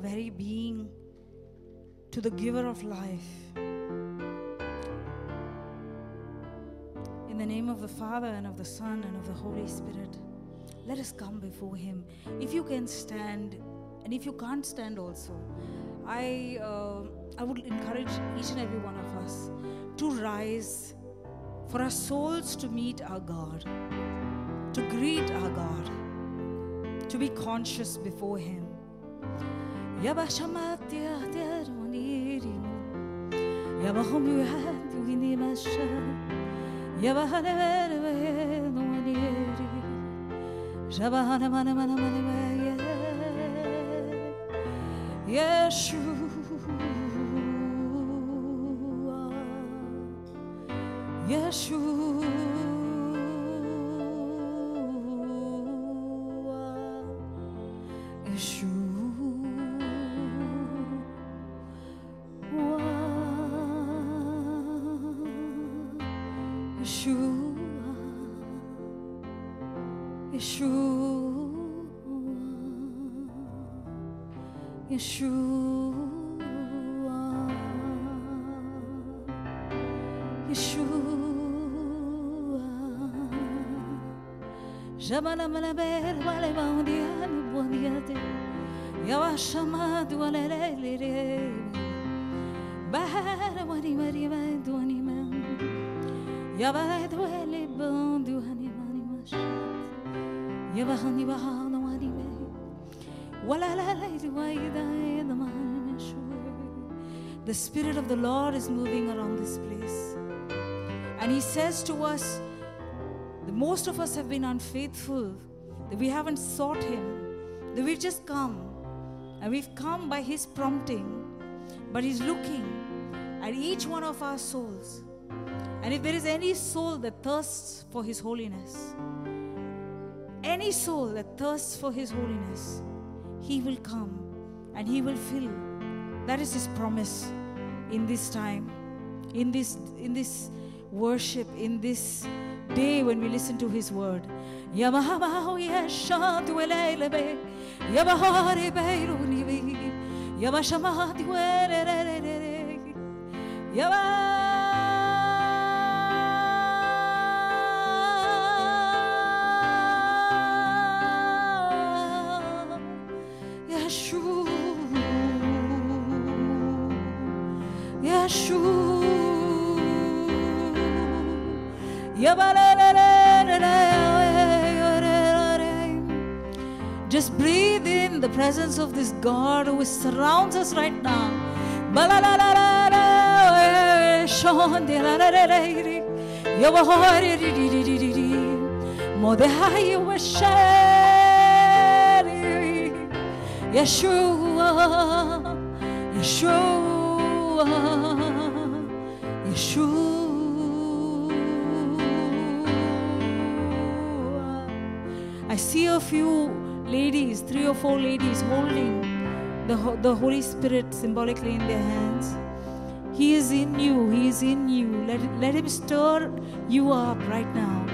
very being to the giver of life. In the name of the Father and of the Son and of the Holy Spirit, let us come before Him. If you can stand, and if you can't stand also, I, uh, I would encourage each and every one of us to rise for our souls to meet our God, to greet our God, to be conscious before Him. يا بحشمات يا اهدار ونيري يا بهم يهد ويني مشى يا بهنار وين ونيري جبهنا من من من يا يشوع جبل ملابير ولا بونديان بوندياتي يا وشماد ولا ليلي بحر واني مري بعد واني ما يا بعد ولا بوندي واني ماني مشات يا بهاني بهانا واني ما. ولا لا The The Spirit of the Lord is moving around this place. And He says to us, that most of us have been unfaithful, that we haven't sought Him, that we've just come. And we've come by His prompting, but He's looking at each one of our souls. And if there is any soul that thirsts for His holiness, any soul that thirsts for His holiness, He will come and He will fill. That is His promise in this time, in this, in this worship, in this day when we listen to His word. Yamahabahu Just breathe in the presence of this God who surrounds us right now. Yeshua, Yeshua, Yeshua. See a few ladies, three or four ladies, holding the, the Holy Spirit symbolically in their hands. He is in you, He is in you. Let, let Him stir you up right now.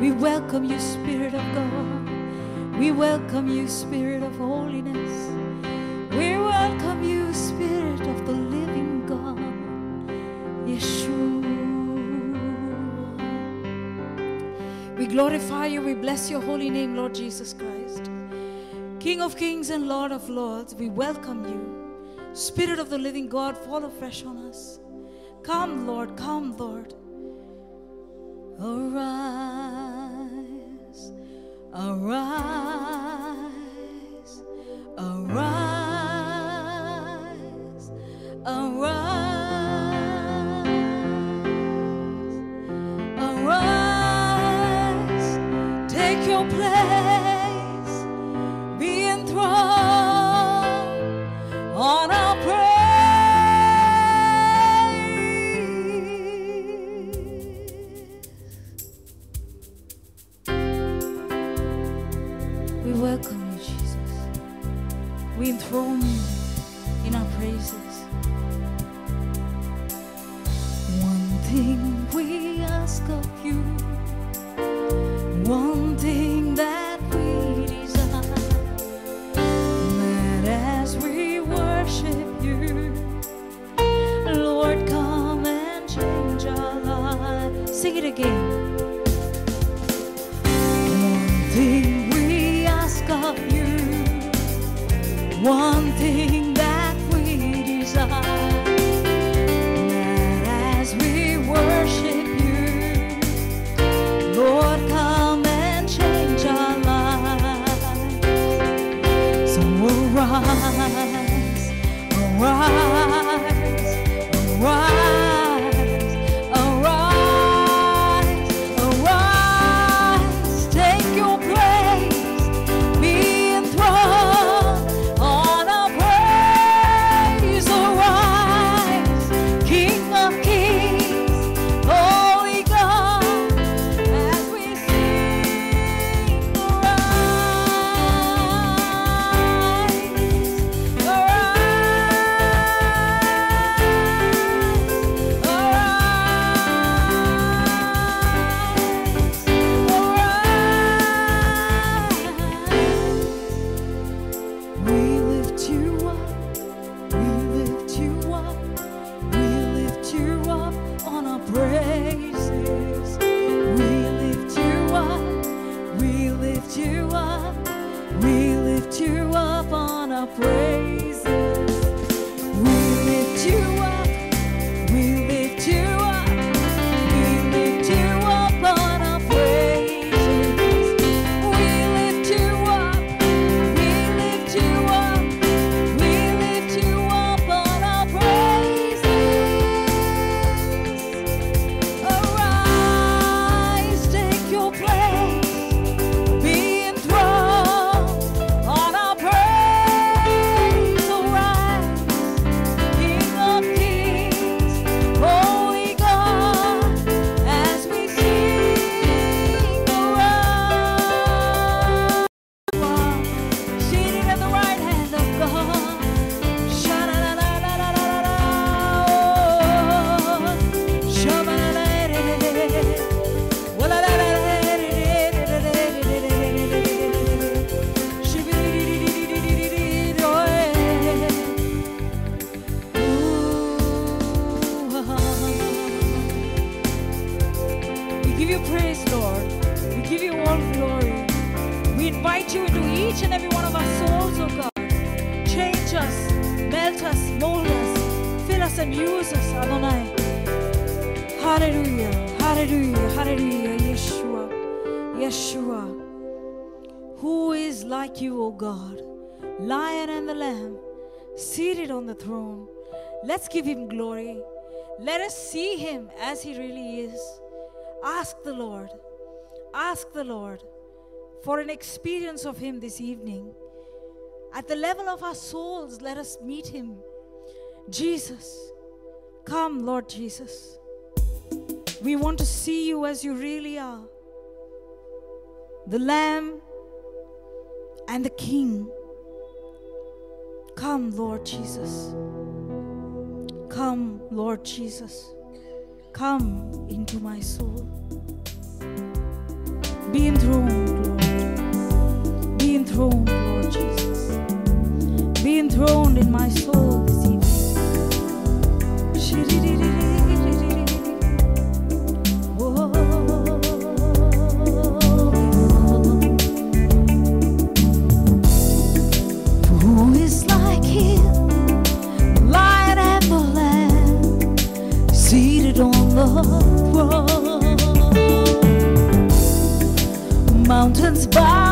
We welcome you, Spirit of God. We welcome you, Spirit of holiness. Glorify you, we bless your holy name, Lord Jesus Christ. King of kings and Lord of lords, we welcome you. Spirit of the living God, fall afresh on us. Come, Lord, come, Lord. Arise, arise, arise, We welcome you, Jesus. We enthrone you in our praises. sing Let's give Him glory. Let us see Him as He really is. Ask the Lord. Ask the Lord for an experience of Him this evening. At the level of our souls, let us meet Him. Jesus, come, Lord Jesus. We want to see you as you really are the Lamb and the King. Come, Lord Jesus. Come, Lord Jesus, come into my soul. Be enthroned, Lord. Be enthroned, Lord Jesus. Be enthroned in my soul. mountains by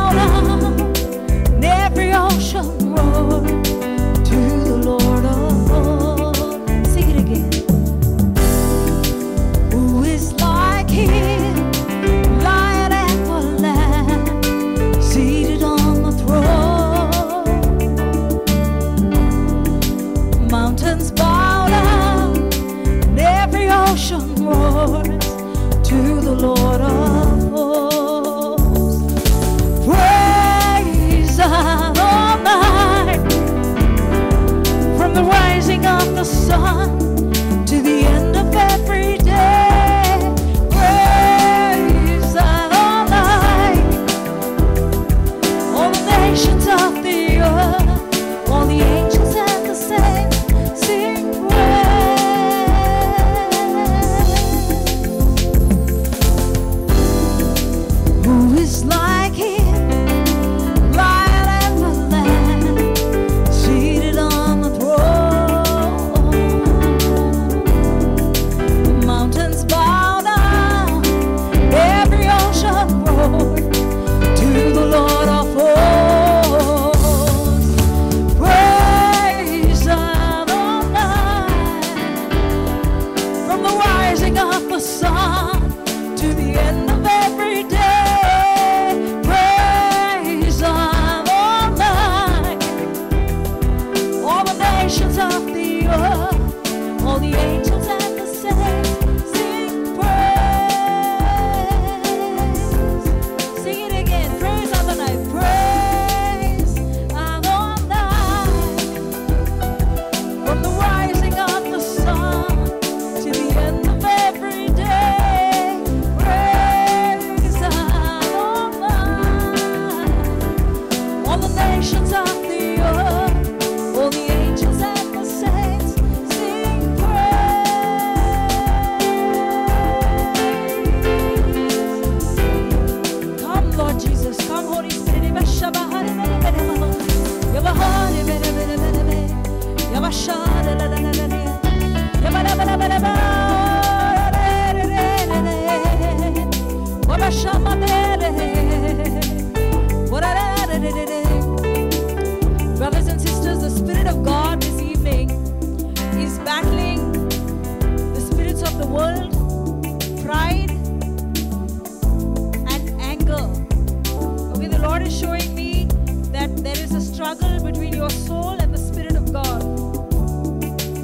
is showing me that there is a struggle between your soul and the Spirit of God.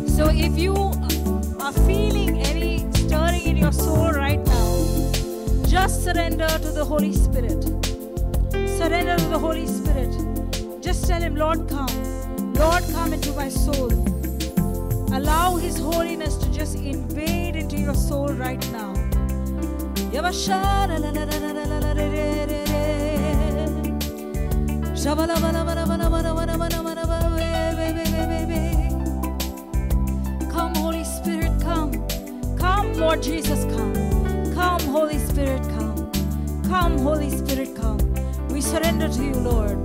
So if you are feeling any stirring in your soul right now, just surrender to the Holy Spirit. Surrender to the Holy Spirit. Just tell Him, Lord, come. Lord, come into my soul. Allow His holiness to just invade into your soul right now. Come, Holy Spirit, come. Come, Lord Jesus, come. Come, Holy Spirit, come. Come, Holy Spirit, come. We surrender to you, Lord.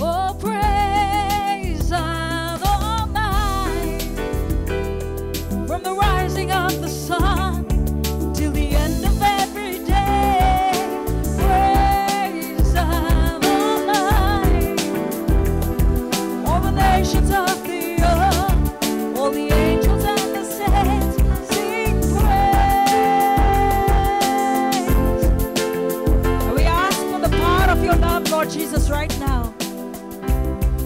Oh, praise the Almighty from the rising of the sun Jesus, right now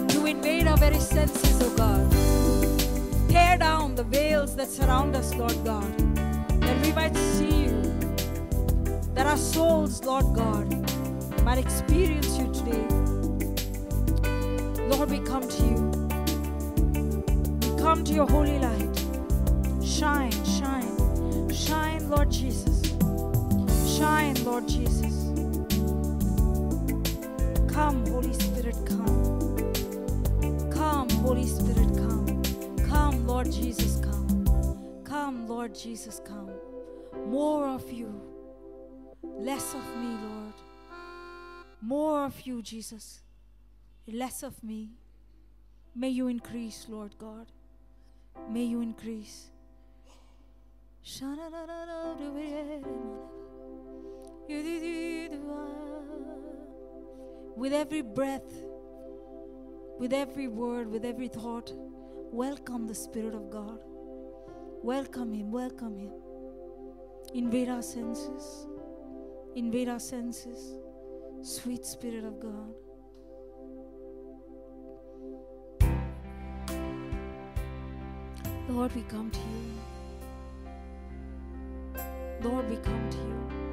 to invade our very senses, oh God. Tear down the veils that surround us, Lord God, that we might see you, that our souls, Lord God, might experience you today. Lord, we come to you. We come to your holy light. Shine, shine, shine, Lord Jesus. Shine, Lord Come, Holy Spirit, come. Come, Holy Spirit, come. Come, Lord Jesus, come. Come, Lord Jesus, come. More of you, less of me, Lord. More of you, Jesus, less of me. May you increase, Lord God. May you increase. With every breath, with every word, with every thought, welcome the Spirit of God. Welcome Him, welcome Him. Invade our senses, invade our senses, sweet Spirit of God. Lord, we come to you. Lord, we come to you.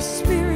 Spirit.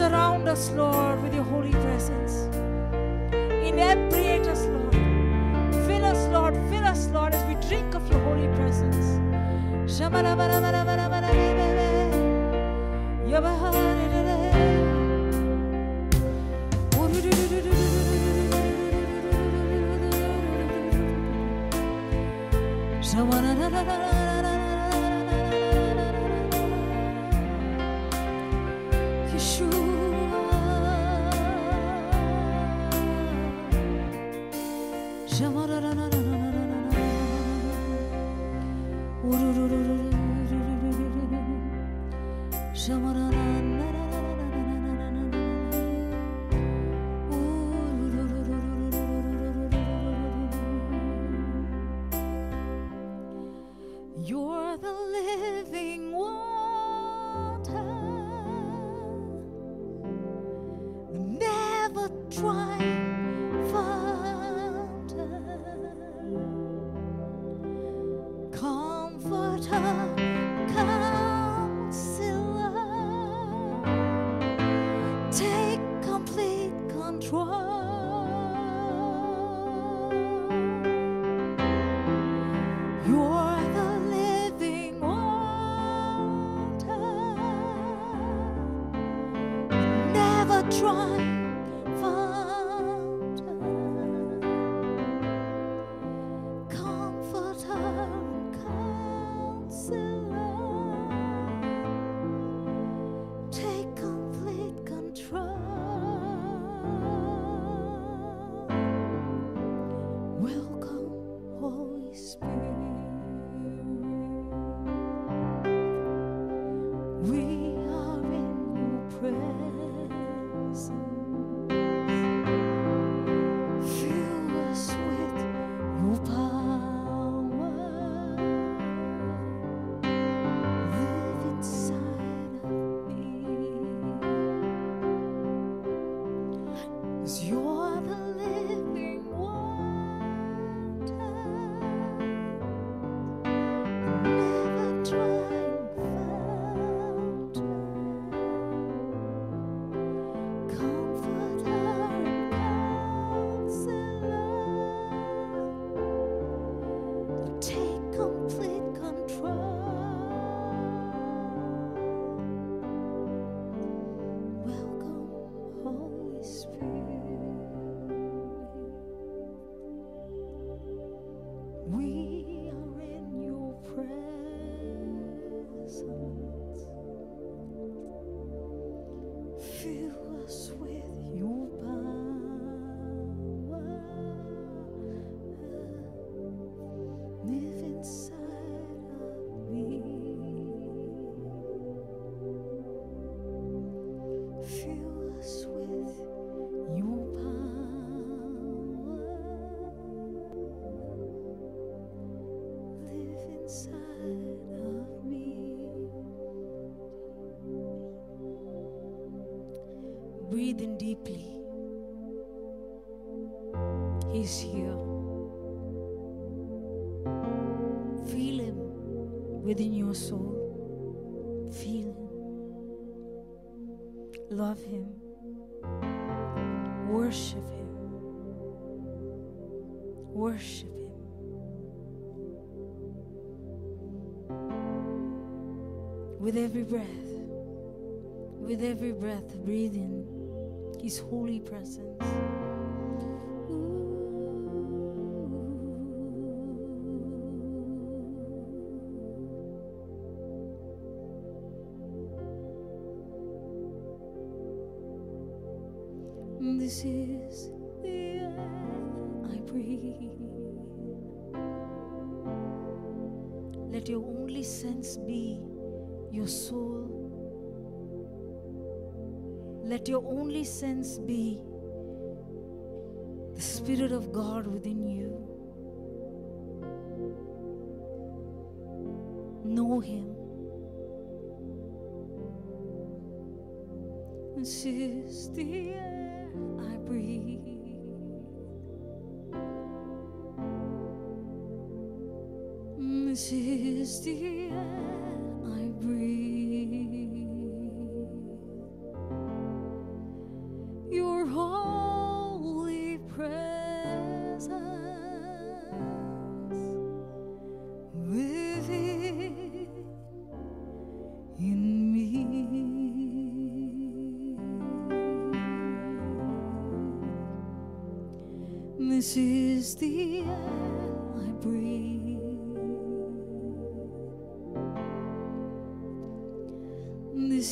Surround us, Lord, with your holy presence. Inebriate us, Lord. Fill us, Lord. Fill us, Lord, as we drink of your holy presence. Shawana deeply. He's here. Feel Him within your soul. Feel Him. Love Him. Worship Him. Worship Him. With every breath, with every breath, breathe in. His holy presence. This is the end.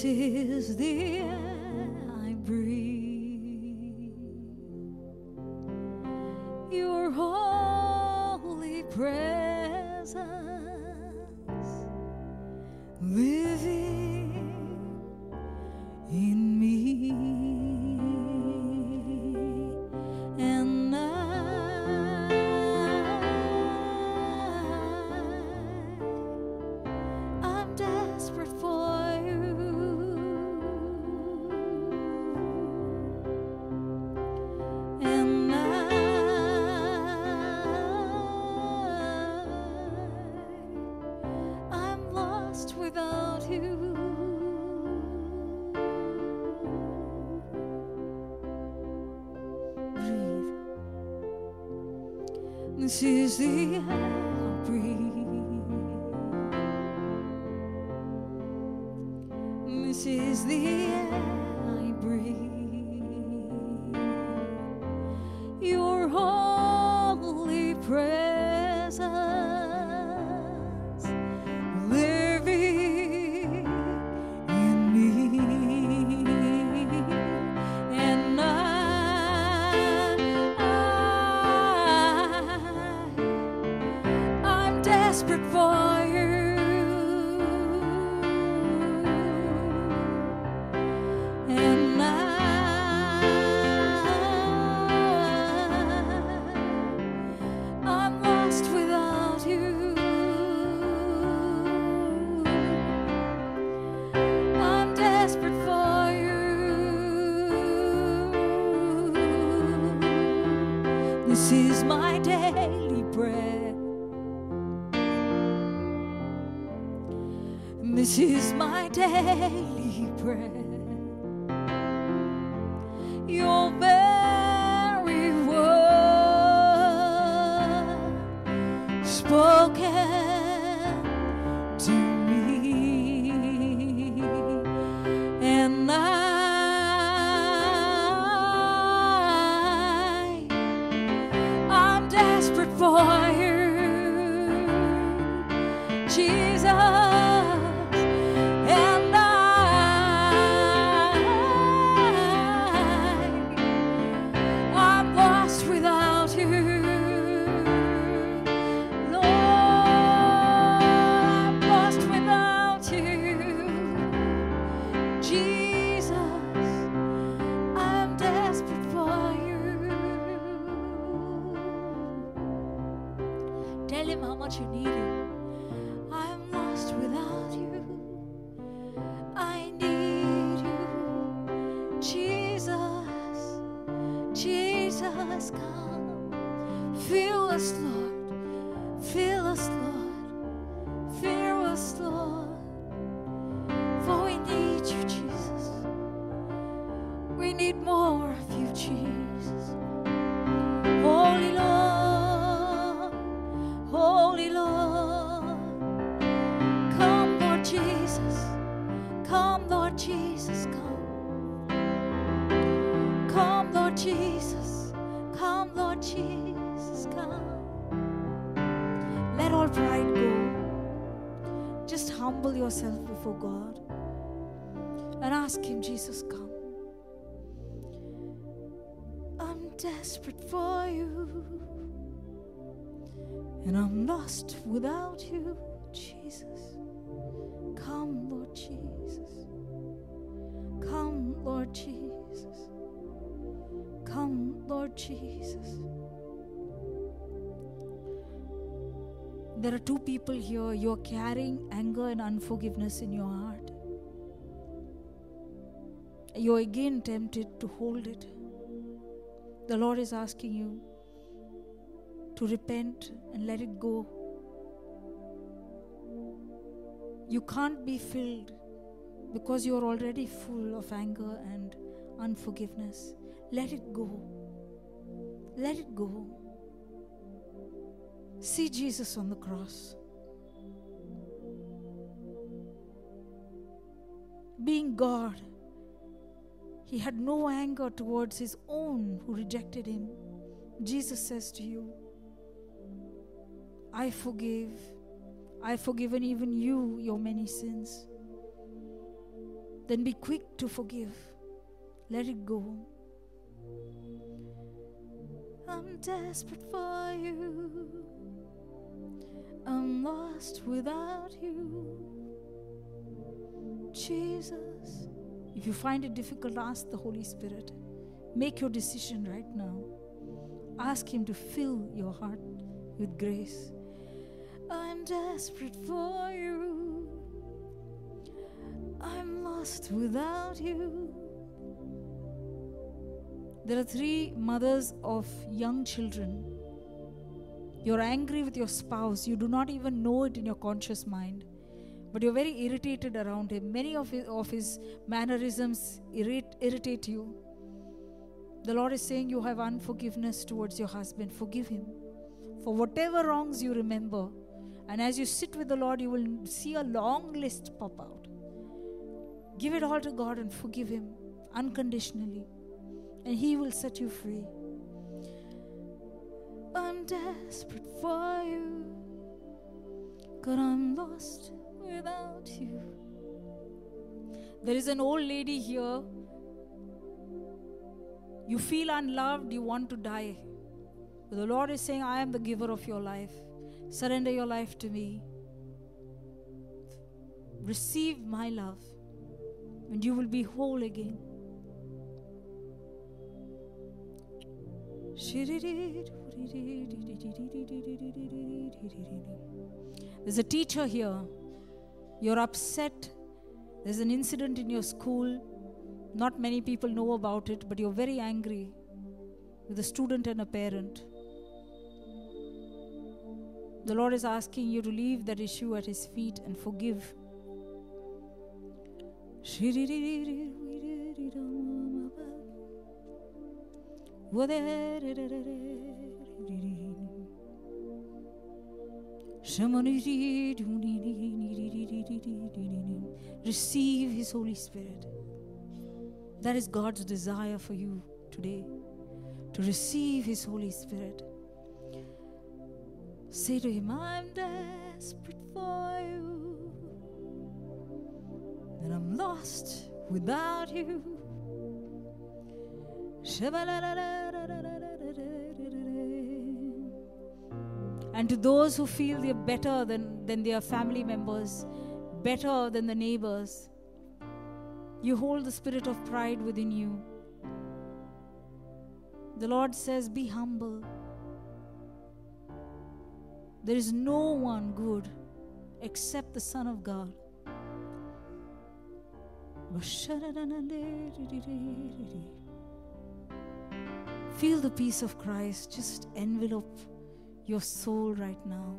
this is the end. This is the air I breathe. This is my daily bread. This is my daily bread. Us, come. Fill us, Lord. Desperate for you, and I'm lost without you, Jesus. Come, Lord Jesus. Come, Lord Jesus. Come, Lord Jesus. There are two people here. You're carrying anger and unforgiveness in your heart. You're again tempted to hold it. The Lord is asking you to repent and let it go. You can't be filled because you're already full of anger and unforgiveness. Let it go. Let it go. See Jesus on the cross. Being God, he had no anger towards his own who rejected him. Jesus says to you, I forgive. I've forgiven even you your many sins. Then be quick to forgive. Let it go. I'm desperate for you. I'm lost without you. Jesus. If you find it difficult, ask the Holy Spirit. Make your decision right now. Ask Him to fill your heart with grace. I'm desperate for you. I'm lost without you. There are three mothers of young children. You're angry with your spouse. You do not even know it in your conscious mind. But you're very irritated around him. Many of his, of his mannerisms irrit- irritate you. The Lord is saying you have unforgiveness towards your husband. Forgive him for whatever wrongs you remember. And as you sit with the Lord, you will see a long list pop out. Give it all to God and forgive Him unconditionally, and He will set you free. I'm desperate for you, God, I'm lost without you. There is an old lady here. You feel unloved, you want to die. But the Lord is saying, I am the giver of your life. Surrender your life to me. Receive my love, and you will be whole again. There's a teacher here. You're upset. There's an incident in your school. Not many people know about it, but you're very angry with a student and a parent. The Lord is asking you to leave that issue at His feet and forgive. Receive His Holy Spirit. That is God's desire for you today to receive His Holy Spirit. Say to Him, I'm desperate for you, and I'm lost without you. And to those who feel they're better than, than their family members, better than the neighbors, you hold the spirit of pride within you. The Lord says, Be humble. There is no one good except the Son of God. Feel the peace of Christ just envelope your soul right now.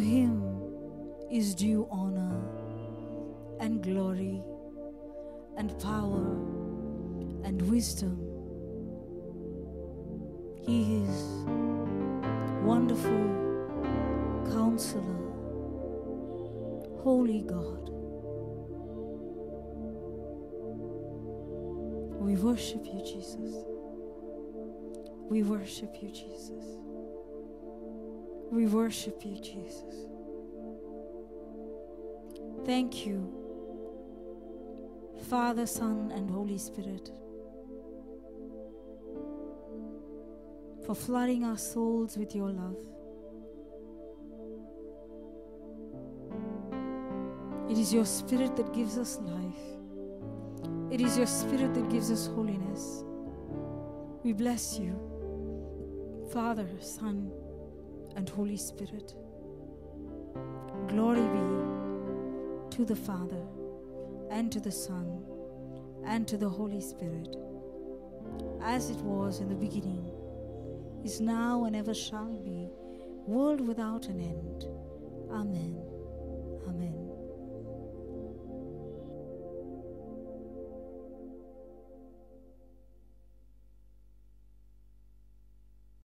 Him is due honor and glory and power and wisdom. He is wonderful counselor, holy God. We worship you, Jesus. We worship you, Jesus. We worship you, Jesus. Thank you, Father, Son, and Holy Spirit, for flooding our souls with your love. It is your Spirit that gives us life. It is your Spirit that gives us holiness. We bless you. Father, Son, and Holy Spirit. Glory be to the Father, and to the Son, and to the Holy Spirit, as it was in the beginning, is now, and ever shall be, world without an end. Amen.